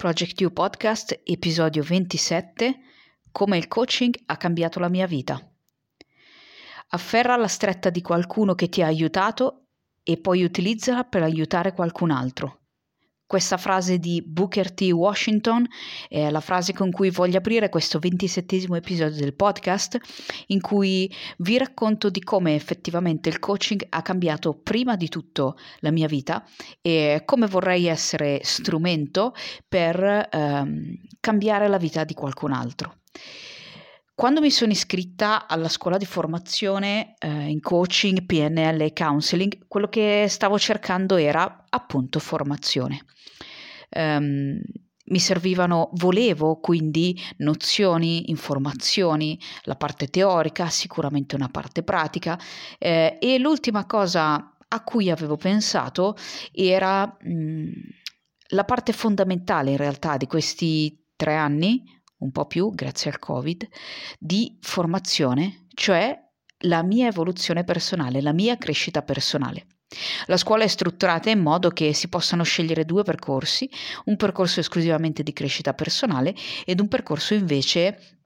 Project U Podcast, episodio 27, Come il coaching ha cambiato la mia vita. Afferra la stretta di qualcuno che ti ha aiutato e poi utilizzala per aiutare qualcun altro. Questa frase di Booker T. Washington è la frase con cui voglio aprire questo ventisettesimo episodio del podcast, in cui vi racconto di come effettivamente il coaching ha cambiato prima di tutto la mia vita e come vorrei essere strumento per ehm, cambiare la vita di qualcun altro. Quando mi sono iscritta alla scuola di formazione eh, in coaching, PNL e counseling, quello che stavo cercando era appunto formazione. Um, mi servivano, volevo quindi nozioni, informazioni, la parte teorica, sicuramente una parte pratica eh, e l'ultima cosa a cui avevo pensato era mh, mm, la parte fondamentale in realtà di questi tre anni, un po' più grazie al Covid, di formazione, cioè la mia evoluzione personale, la mia crescita personale. La scuola è strutturata in modo che si possano scegliere due percorsi, un percorso esclusivamente di crescita personale ed un percorso invece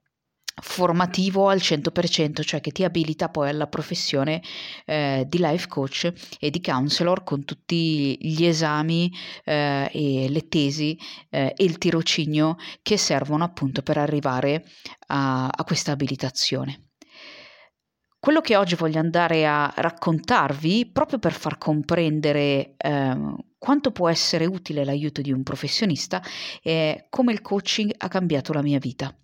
formativo al 100%, cioè che ti abilita poi alla professione eh, di life coach e di counselor con tutti gli esami eh, e le tesi eh, e il tirocinio che servono appunto per arrivare a, a questa abilitazione. Quello che oggi voglio andare a raccontarvi, proprio per far comprendere eh, quanto può essere utile l'aiuto di un professionista, è come il coaching ha cambiato la mia vita.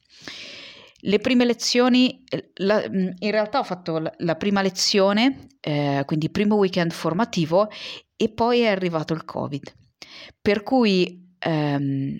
Le prime lezioni, la, in realtà ho fatto la, la prima lezione, eh, quindi primo weekend formativo, e poi è arrivato il Covid. Per cui ehm,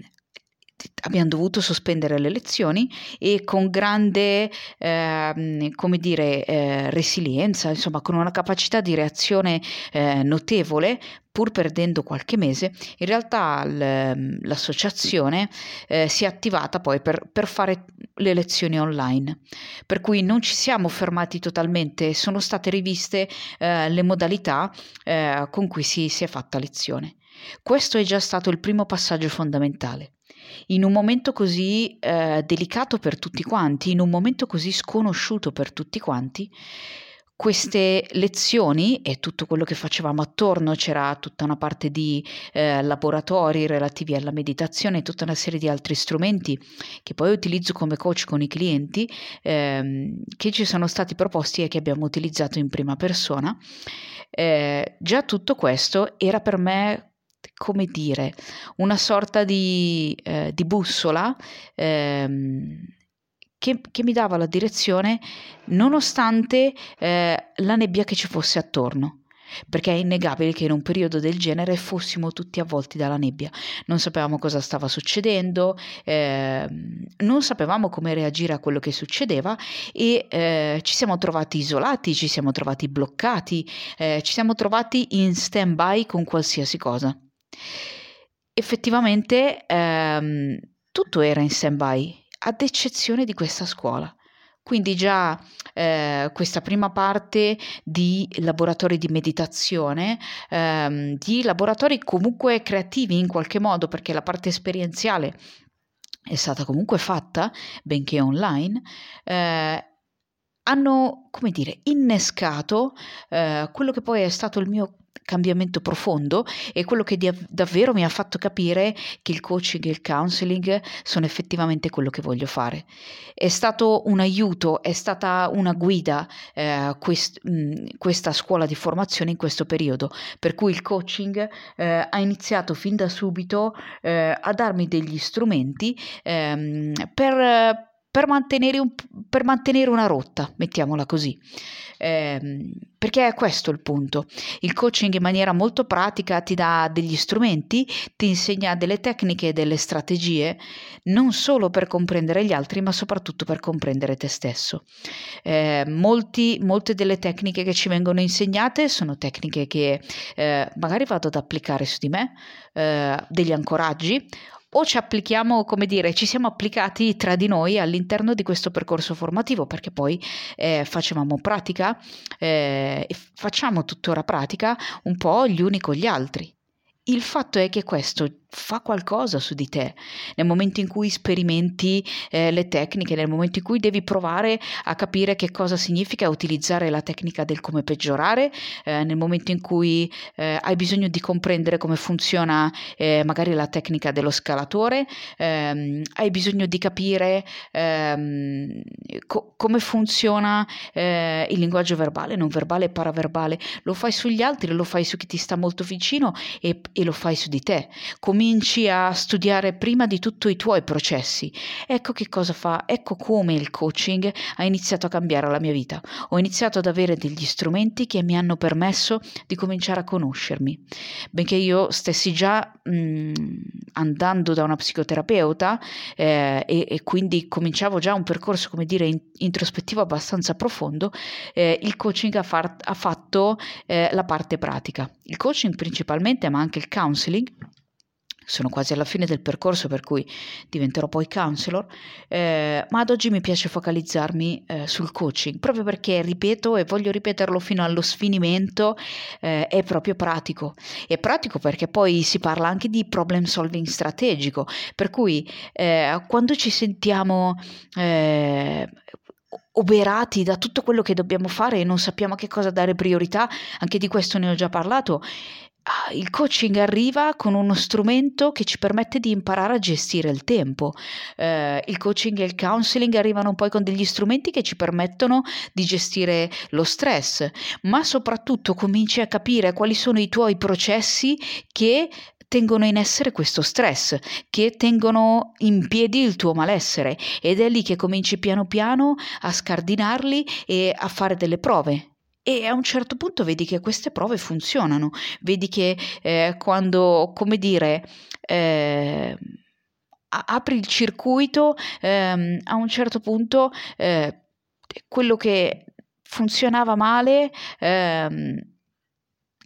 abbiamo dovuto sospendere le lezioni e con grande, eh, come dire, eh, resilienza, insomma, con una capacità di reazione eh, notevole, pur perdendo qualche mese, in realtà l'associazione eh, si è attivata poi per, per, fare le lezioni online, per cui non ci siamo fermati totalmente, sono state riviste eh, le modalità eh, con cui si, si è fatta lezione. Questo è già stato il primo passaggio fondamentale. In un momento così eh, delicato per tutti quanti, in un momento così sconosciuto per tutti quanti, queste lezioni e tutto quello che facevamo attorno, c'era tutta una parte di eh, laboratori relativi alla meditazione e tutta una serie di altri strumenti che poi utilizzo come coach con i clienti, ehm, che ci sono stati proposti e che abbiamo utilizzato in prima persona. Eh, già tutto questo era per me come dire, una sorta di, eh, di bussola ehm, che, che, mi dava la direzione nonostante eh, la nebbia che ci fosse attorno. Perché è innegabile che in un periodo del genere fossimo tutti avvolti dalla nebbia. Non sapevamo cosa stava succedendo, eh, non sapevamo come reagire a quello che succedeva e eh, ci siamo trovati isolati, ci siamo trovati bloccati, eh, ci siamo trovati in stand by con qualsiasi cosa. Effettivamente ehm, tutto era in stand-by, ad eccezione di questa scuola. Quindi già eh, questa prima parte di laboratori di meditazione, ehm, di laboratori comunque creativi in qualche modo, perché la parte esperienziale è stata comunque fatta, benché online, eh, hanno, come dire, innescato eh, quello che poi è stato il mio cambiamento profondo e quello che di- davvero mi ha fatto capire che il coaching e il counseling sono effettivamente quello che voglio fare. È stato un aiuto, è stata una guida eh, quest- mh, questa scuola di formazione in questo periodo, per cui il coaching eh, ha iniziato fin da subito eh, a darmi degli strumenti ehm, per per mantenere, un, per mantenere una rotta, mettiamola così. Eh, perché è questo il punto. Il coaching in maniera molto pratica ti dà degli strumenti, ti insegna delle tecniche e delle strategie, non solo per comprendere gli altri, ma soprattutto per comprendere te stesso. Eh, molti, molte delle tecniche che ci vengono insegnate sono tecniche che eh, magari vado ad applicare su di me, eh, degli ancoraggi o ci applichiamo, come dire, ci siamo applicati tra di noi all'interno di questo percorso formativo, perché poi eh, facevamo pratica eh, facciamo tuttora pratica un po' gli uni con gli altri. Il fatto è che questo fa qualcosa su di te, nel momento in cui sperimenti eh, le tecniche, nel momento in cui devi provare a capire che cosa significa utilizzare la tecnica del come peggiorare, eh, nel momento in cui eh, hai bisogno di comprendere come funziona eh, magari la tecnica dello scalatore, ehm, hai bisogno di capire ehm, co- come funziona eh, il linguaggio verbale, non verbale e paraverbale, lo fai sugli altri, lo fai su chi ti sta molto vicino e, e lo fai su di te. Come cominci a studiare prima di tutto i tuoi processi. Ecco che cosa fa, ecco come il coaching ha iniziato a cambiare la mia vita. Ho iniziato ad avere degli strumenti che mi hanno permesso di cominciare a conoscermi. Benché io stessi già mh, mm, andando da una psicoterapeuta eh, e, e, quindi cominciavo già un percorso, come dire, in, introspettivo abbastanza profondo, eh, il coaching ha, far, ha fatto eh, la parte pratica. Il coaching principalmente, ma anche il counseling sono quasi alla fine del percorso per cui diventerò poi counselor, eh, ma ad oggi mi piace focalizzarmi eh, sul coaching, proprio perché, ripeto e voglio ripeterlo fino allo sfinimento, eh, è proprio pratico. È pratico perché poi si parla anche di problem solving strategico, per cui eh, quando ci sentiamo eh, oberati da tutto quello che dobbiamo fare e non sappiamo a che cosa dare priorità, anche di questo ne ho già parlato, il coaching arriva con uno strumento che ci permette di imparare a gestire il tempo. Eh, il coaching e il counseling arrivano poi con degli strumenti che ci permettono di gestire lo stress, ma soprattutto cominci a capire quali sono i tuoi processi che tengono in essere questo stress, che tengono in piedi il tuo malessere ed è lì che cominci piano piano a scardinarli e a fare delle prove e a un certo punto vedi che queste prove funzionano, vedi che eh, quando, come dire, eh, apri il circuito, ehm, a un certo punto eh, quello che funzionava male ehm,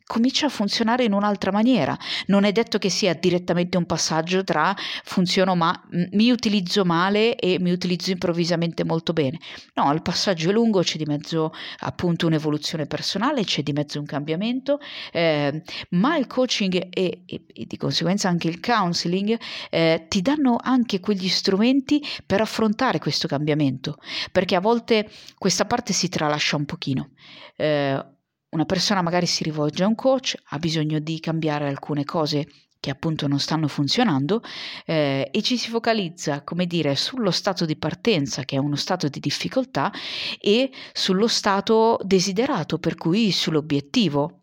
comincia a funzionare in un'altra maniera. Non è detto che sia direttamente un passaggio tra funziono ma mi utilizzo male e mi utilizzo improvvisamente molto bene. No, il passaggio è lungo, c'è di mezzo appunto un'evoluzione personale, c'è di mezzo un cambiamento, eh, ma il coaching e, e, e, di conseguenza anche il counseling eh, ti danno anche quegli strumenti per affrontare questo cambiamento, perché a volte questa parte si tralascia un pochino. Eh, una persona magari si rivolge a un coach, ha bisogno di cambiare alcune cose che appunto non stanno funzionando eh, e ci si focalizza, come dire, sullo stato di partenza, che è uno stato di difficoltà, e sullo stato desiderato, per cui sull'obiettivo.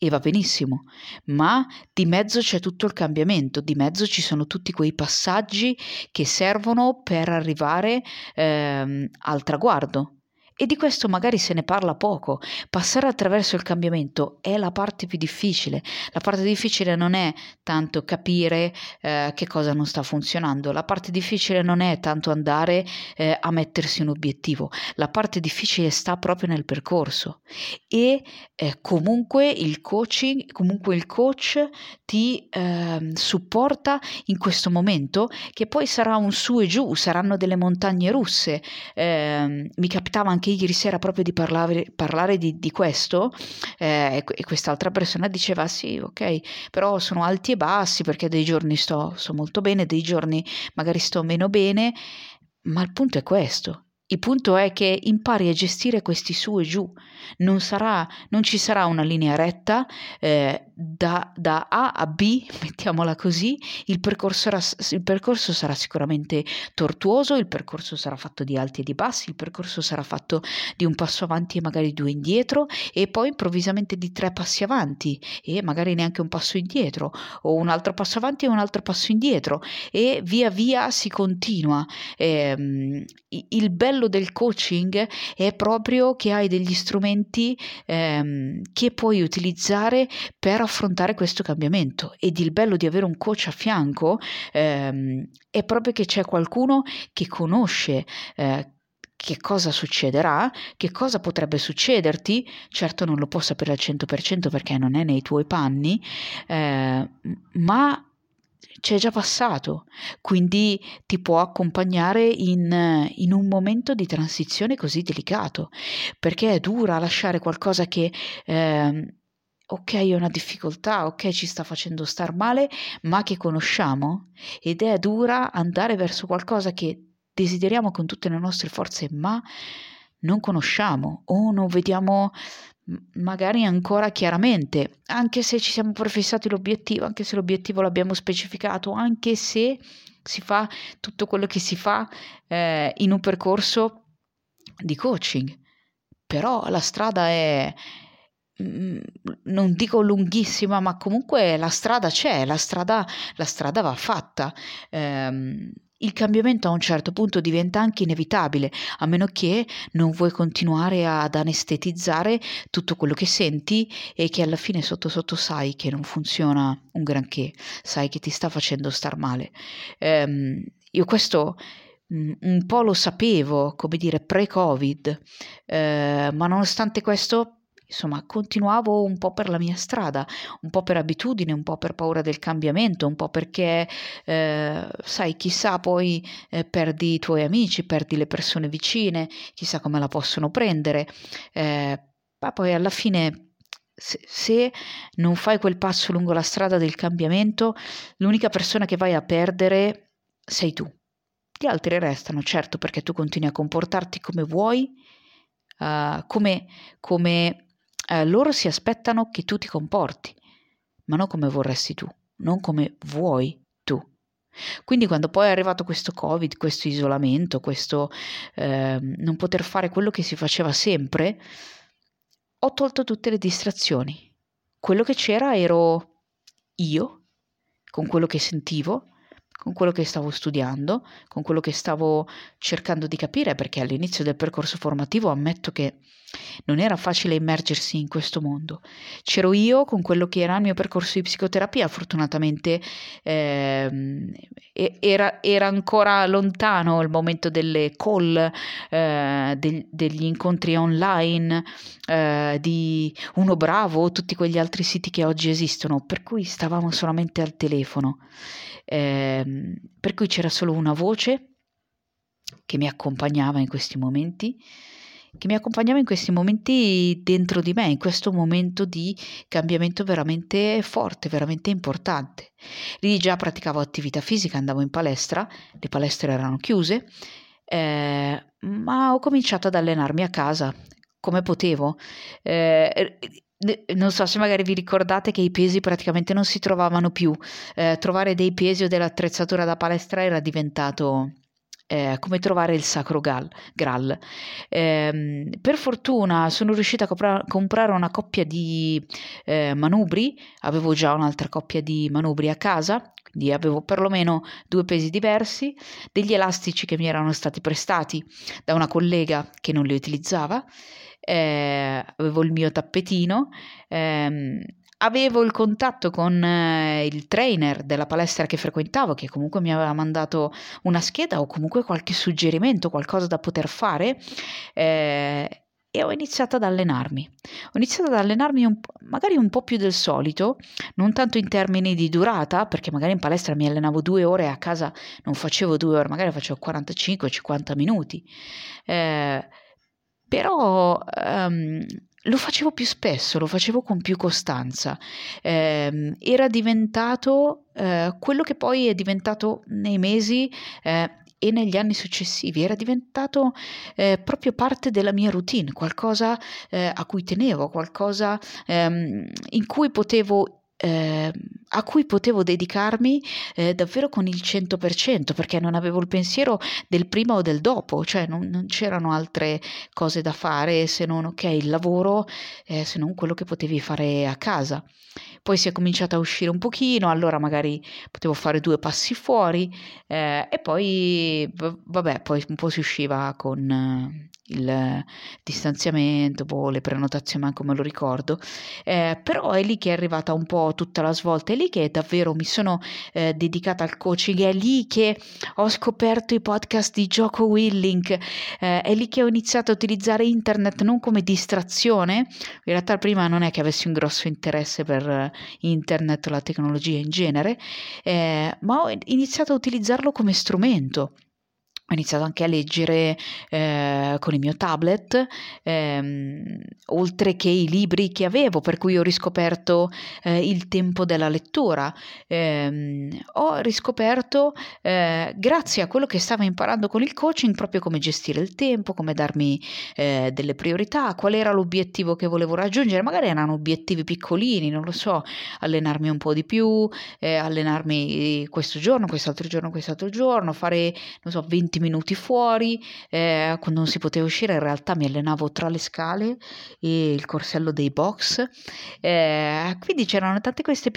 E va benissimo, ma di mezzo c'è tutto il cambiamento, di mezzo ci sono tutti quei passaggi che servono per arrivare ehm, al traguardo, e di questo magari se ne parla poco. Passare attraverso il cambiamento è la parte più difficile. La parte difficile non è tanto capire eh, che cosa non sta funzionando, la parte difficile non è tanto andare eh, a mettersi un obiettivo, la parte difficile sta proprio nel percorso. E eh, comunque il coaching, comunque il coach ti ehm, supporta in questo momento che poi sarà un su e giù, saranno delle montagne russe. Ehm, mi capitava anche anche ieri sera proprio di parlare, parlare di, di, questo eh, e quest'altra persona diceva sì, ok, però sono alti e bassi perché dei giorni sto, sto molto bene, dei giorni magari sto meno bene, ma il punto è questo. Il punto è che impari a gestire questi su e giù, non, sarà, non ci sarà una linea retta, eh, da, da, A a B, mettiamola così, il percorso, era, il percorso, sarà sicuramente tortuoso, il percorso sarà fatto di alti e di bassi, il percorso sarà fatto di un passo avanti e magari due indietro e poi improvvisamente di tre passi avanti e magari neanche un passo indietro o un altro passo avanti e un altro passo indietro e via via si continua. Eh, il bello del coaching è proprio che hai degli strumenti eh, che puoi utilizzare per affrontare questo cambiamento. Ed il bello di avere un coach a fianco ehm, è proprio che c'è qualcuno che conosce eh, che cosa succederà, che cosa potrebbe succederti, certo non lo può sapere al 100% perché non è nei tuoi panni, eh, ma c'è già passato, quindi ti può accompagnare in, in, un momento di transizione così delicato, perché è dura lasciare qualcosa che eh, ok è una difficoltà, ok ci sta facendo star male, ma che conosciamo ed è dura andare verso qualcosa che desideriamo con tutte le nostre forze, ma non conosciamo o non vediamo magari ancora chiaramente, anche se ci siamo prefissati l'obiettivo, anche se l'obiettivo l'abbiamo specificato, anche se si fa tutto quello che si fa eh, in un percorso di coaching. Però la strada è, non dico lunghissima, ma comunque la strada c'è, la strada, la strada va fatta. Eh, il cambiamento a un certo punto diventa anche inevitabile, a meno che non vuoi continuare ad anestetizzare tutto quello che senti e che alla fine sotto sotto sai che non funziona un granché, sai che ti sta facendo star male. Um, io questo mm, un po' lo sapevo, come dire, pre-Covid, eh, ma nonostante questo Insomma, continuavo un po' per la mia strada, un po' per abitudine, un po' per paura del cambiamento, un po' perché, eh, sai, chissà poi eh, perdi i tuoi amici, perdi le persone vicine, chissà come la possono prendere. Eh, ma poi alla fine, se, non fai quel passo lungo la strada del cambiamento, l'unica persona che vai a perdere sei tu. Gli altri restano, certo, perché tu continui a comportarti come vuoi, uh, come, come eh, loro si aspettano che tu ti comporti, ma non come vorresti tu, non come vuoi tu. Quindi quando poi è arrivato questo Covid, questo isolamento, questo eh, non poter fare quello che si faceva sempre, ho tolto tutte le distrazioni. Quello che c'era ero io, con quello che sentivo, con quello che stavo studiando, con quello che stavo cercando di capire, perché all'inizio del percorso formativo ammetto che non era facile immergersi in questo mondo. C'ero io con quello che era il mio percorso di psicoterapia, fortunatamente eh, era, era, ancora lontano il momento delle call, eh, del, degli incontri online, eh, di Uno Bravo, tutti quegli altri siti che oggi esistono, per cui stavamo solamente al telefono. Eh, per cui c'era solo una voce che mi accompagnava in questi momenti, che mi accompagnava in questi momenti dentro di me, in questo momento di cambiamento veramente forte, veramente importante. Lì già praticavo attività fisica, andavo in palestra, le palestre erano chiuse, eh, ma ho cominciato ad allenarmi a casa come potevo. Eh, non so se magari vi ricordate che i pesi praticamente non si trovavano più, eh, trovare dei pesi o dell'attrezzatura da palestra era diventato eh, come trovare il sacro gal, Graal. Eh, per fortuna sono riuscita a compra- comprare una coppia di eh, manubri, avevo già un'altra coppia di manubri a casa, quindi avevo perlomeno due pesi diversi, degli elastici che mi erano stati prestati da una collega che non li utilizzava eh, avevo il mio tappetino, ehm, avevo il contatto con eh, il trainer della palestra che frequentavo, che comunque mi aveva mandato una scheda o comunque qualche suggerimento, qualcosa da poter fare. Eh, e ho iniziato ad allenarmi. Ho iniziato ad allenarmi un, magari un po' più del solito, non tanto in termini di durata, perché magari in palestra mi allenavo due ore e a casa non facevo due ore, magari facevo 45-50 minuti. Eh, però um, lo facevo più spesso, lo facevo con più costanza. Eh, era diventato eh, quello che poi è diventato nei mesi eh, e negli anni successivi, era diventato eh, proprio parte della mia routine, qualcosa eh, a cui tenevo, qualcosa ehm, in cui potevo eh, a cui potevo dedicarmi eh, davvero con il 100% perché non avevo il pensiero del prima o del dopo, cioè non, non c'erano altre cose da fare se non ok il lavoro, eh, se non quello che potevi fare a casa. Poi si è cominciato a uscire un pochino, allora magari potevo fare due passi fuori eh, e poi vabbè, poi un po' si usciva con il distanziamento, boh, le prenotazioni, manco me lo ricordo, eh, però è lì che è arrivata un po' tutta la svolta, è lì che davvero mi sono eh, dedicata al coaching, è lì che ho scoperto i podcast di Gioco Willink, eh, è lì che ho iniziato a utilizzare internet non come distrazione, in realtà prima non è che avessi un grosso interesse per internet o la tecnologia in genere, eh, ma ho iniziato a utilizzarlo come strumento ho iniziato anche a leggere eh, con il mio tablet, ehm, oltre che i libri che avevo, per cui ho riscoperto eh, il tempo della lettura. Eh, ho riscoperto, eh, grazie a quello che stavo imparando con il coaching, proprio come gestire il tempo, come darmi eh, delle priorità, qual era l'obiettivo che volevo raggiungere. Magari erano obiettivi piccolini, non lo so, allenarmi un po' di più, eh, allenarmi questo giorno, quest'altro giorno, quest'altro giorno, fare, non so, 20 20 minuti fuori, eh, quando non si poteva uscire in realtà mi allenavo tra le scale e il corsello dei box, eh, quindi c'erano queste,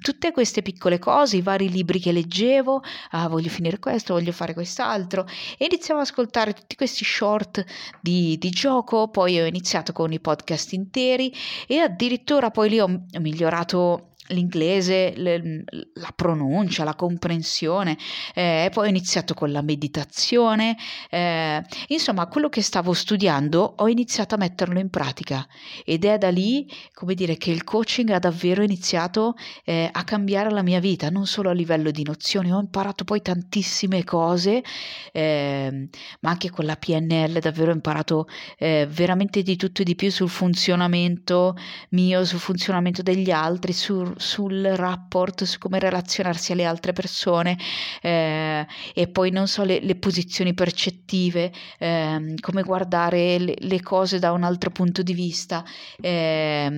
tutte queste piccole cose, i vari libri che leggevo, ah, voglio finire questo, voglio fare quest'altro e iniziavo ad ascoltare tutti questi short di, di gioco, poi ho iniziato con i podcast interi e addirittura poi lì ho migliorato l'inglese, le, la pronuncia, la comprensione, eh, poi ho iniziato con la meditazione, eh, insomma quello che stavo studiando ho iniziato a metterlo in pratica. Ed è da lì, come dire, che il coaching ha davvero iniziato eh, a cambiare la mia vita, non solo a livello di nozioni, ho imparato poi tantissime cose, ehm, ma anche con la PNL davvero ho imparato eh, veramente di tutto e di più sul funzionamento mio, sul funzionamento degli altri, sul sul rapport, su come relazionarsi alle altre persone eh, e poi non so le, le posizioni percettive, eh, come guardare le, le, cose da un altro punto di vista, eh,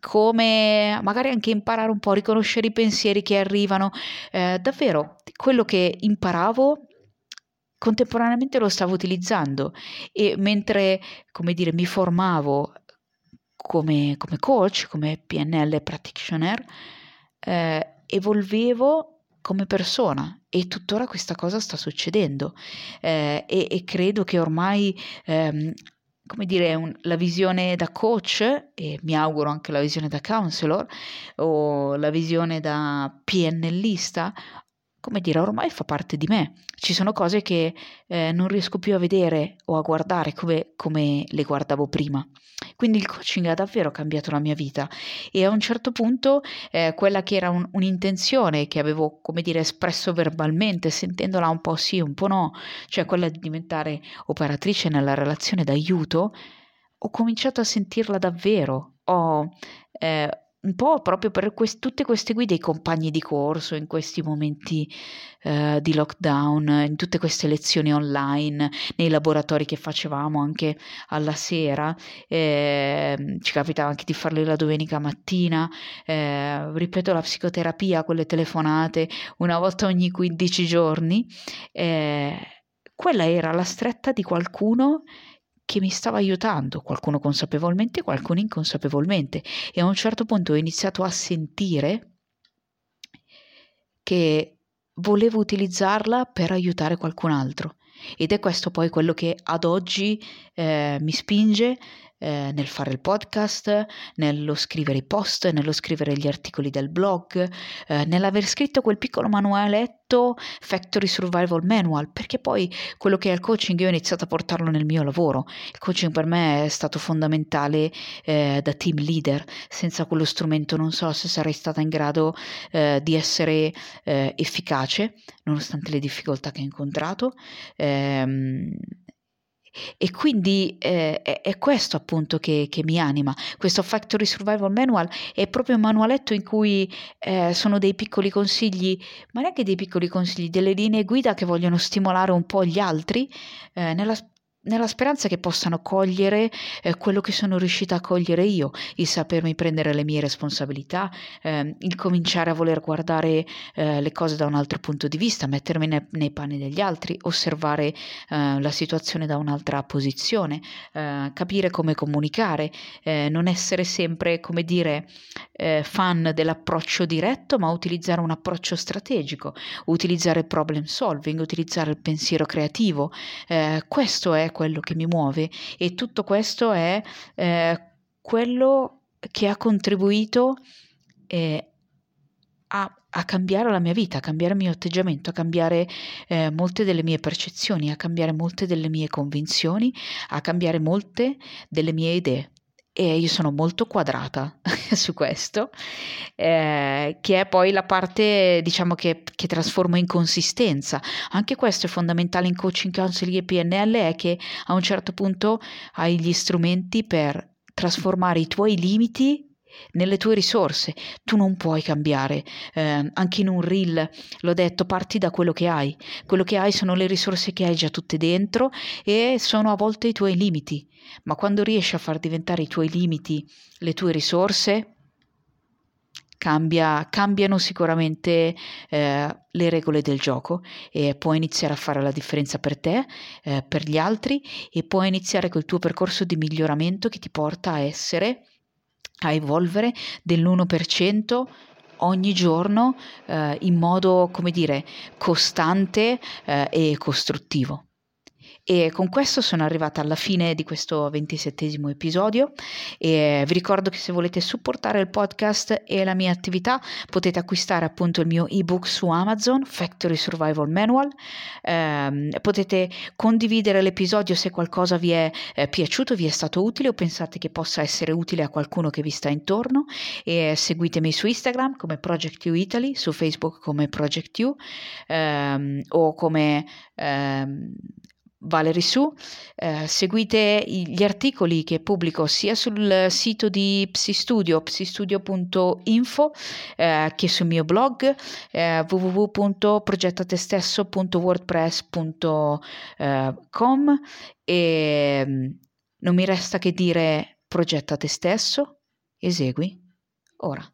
come magari anche imparare un po' a riconoscere i pensieri che arrivano. Eh, davvero, quello che imparavo contemporaneamente lo stavo utilizzando e mentre, come dire, mi formavo come, come coach, come PNL practitioner, eh, evolvevo come persona e tuttora questa cosa sta succedendo. Eh, e, e, credo che ormai ehm, come dire, un, la visione da coach e mi auguro anche la visione da counselor o la visione da PNLista come dire, ormai fa parte di me. Ci sono cose che eh, non riesco più a vedere o a guardare come, come, le guardavo prima. Quindi il coaching ha davvero cambiato la mia vita e a un certo punto eh, quella che era un, un'intenzione che avevo, come dire, espresso verbalmente, sentendola un po' sì, un po' no, cioè quella di diventare operatrice nella relazione d'aiuto, ho cominciato a sentirla davvero. Ho, eh, un po' proprio per quest- tutte queste guide, i compagni di corso, in questi momenti eh, di lockdown, in tutte queste lezioni online, nei laboratori che facevamo anche alla sera, eh, ci capitava anche di farli la domenica mattina, eh, ripeto la psicoterapia, quelle telefonate una volta ogni 15 giorni, eh, quella era la stretta di qualcuno che mi stava aiutando, qualcuno consapevolmente, qualcuno inconsapevolmente. E a un certo punto ho iniziato a sentire che volevo utilizzarla per aiutare qualcun altro. Ed è questo poi quello che ad oggi eh, mi spinge eh, nel fare il podcast, nello scrivere i post, nello scrivere gli articoli del blog, eh, nell'aver scritto quel piccolo manualetto Factory Survival Manual, perché poi quello che è il coaching io ho iniziato a portarlo nel mio lavoro. Il coaching per me è stato fondamentale eh, da team leader, senza quello strumento non so se sarei stata in grado eh, di essere eh, efficace, nonostante le difficoltà che ho incontrato. Ehm, e quindi eh, è, questo appunto che, che, mi anima. Questo Factory Survival Manual è proprio un manualetto in cui eh, sono dei piccoli consigli, ma neanche dei piccoli consigli, delle linee guida che vogliono stimolare un po' gli altri eh, nella nella speranza che possano cogliere eh, quello che sono riuscita a cogliere io, il sapermi prendere le mie responsabilità, eh, il cominciare a voler guardare eh, le cose da un altro punto di vista, mettermi ne, nei panni degli altri, osservare eh, la situazione da un'altra posizione, eh, capire come comunicare, eh, non essere sempre, come dire, fan dell'approccio diretto, ma utilizzare un approccio strategico, utilizzare problem solving, utilizzare il pensiero creativo. questo è quello che mi muove e tutto questo è eh, quello che ha contribuito eh, a, a, cambiare la mia vita, a cambiare il mio atteggiamento, a cambiare eh, molte delle mie percezioni, a cambiare molte delle mie convinzioni, a cambiare molte delle mie idee. E io sono molto quadrata su questo, eh, che è poi la parte diciamo che, che, trasformo in consistenza. Anche questo è fondamentale in coaching, counseling e PNL, è che a un certo punto hai gli strumenti per trasformare i tuoi limiti nelle tue risorse. Tu non puoi cambiare. Eh, anche in un reel, l'ho detto, parti da quello che hai. Quello che hai sono le risorse che hai già tutte dentro e sono a volte i tuoi limiti. Ma quando riesci a far diventare i tuoi limiti le tue risorse, cambia, cambiano sicuramente eh, le regole del gioco e puoi iniziare a fare la differenza per te, eh, per gli altri e puoi iniziare col tuo percorso di miglioramento che ti porta a essere a evolvere dell'1% ogni giorno eh, in modo, come dire, costante eh, e costruttivo. E con questo sono arrivata alla fine di questo ventisettesimo episodio e vi ricordo che se volete supportare il podcast e la mia attività potete acquistare appunto il mio ebook su Amazon, Factory Survival Manual, eh, potete condividere l'episodio se qualcosa vi è eh, piaciuto, vi è stato utile o pensate che possa essere utile a qualcuno che vi sta intorno. E seguitemi su Instagram come Project U Italy, su Facebook come Project U ehm, o come ehm, Valerie Su, eh, seguite gli articoli che pubblico sia sul sito di Psistudio, psistudio.info, eh, che sul mio blog eh, www.progettatestesso.wordpress.com e mm, non mi resta che dire progetta te stesso, esegui. Ora.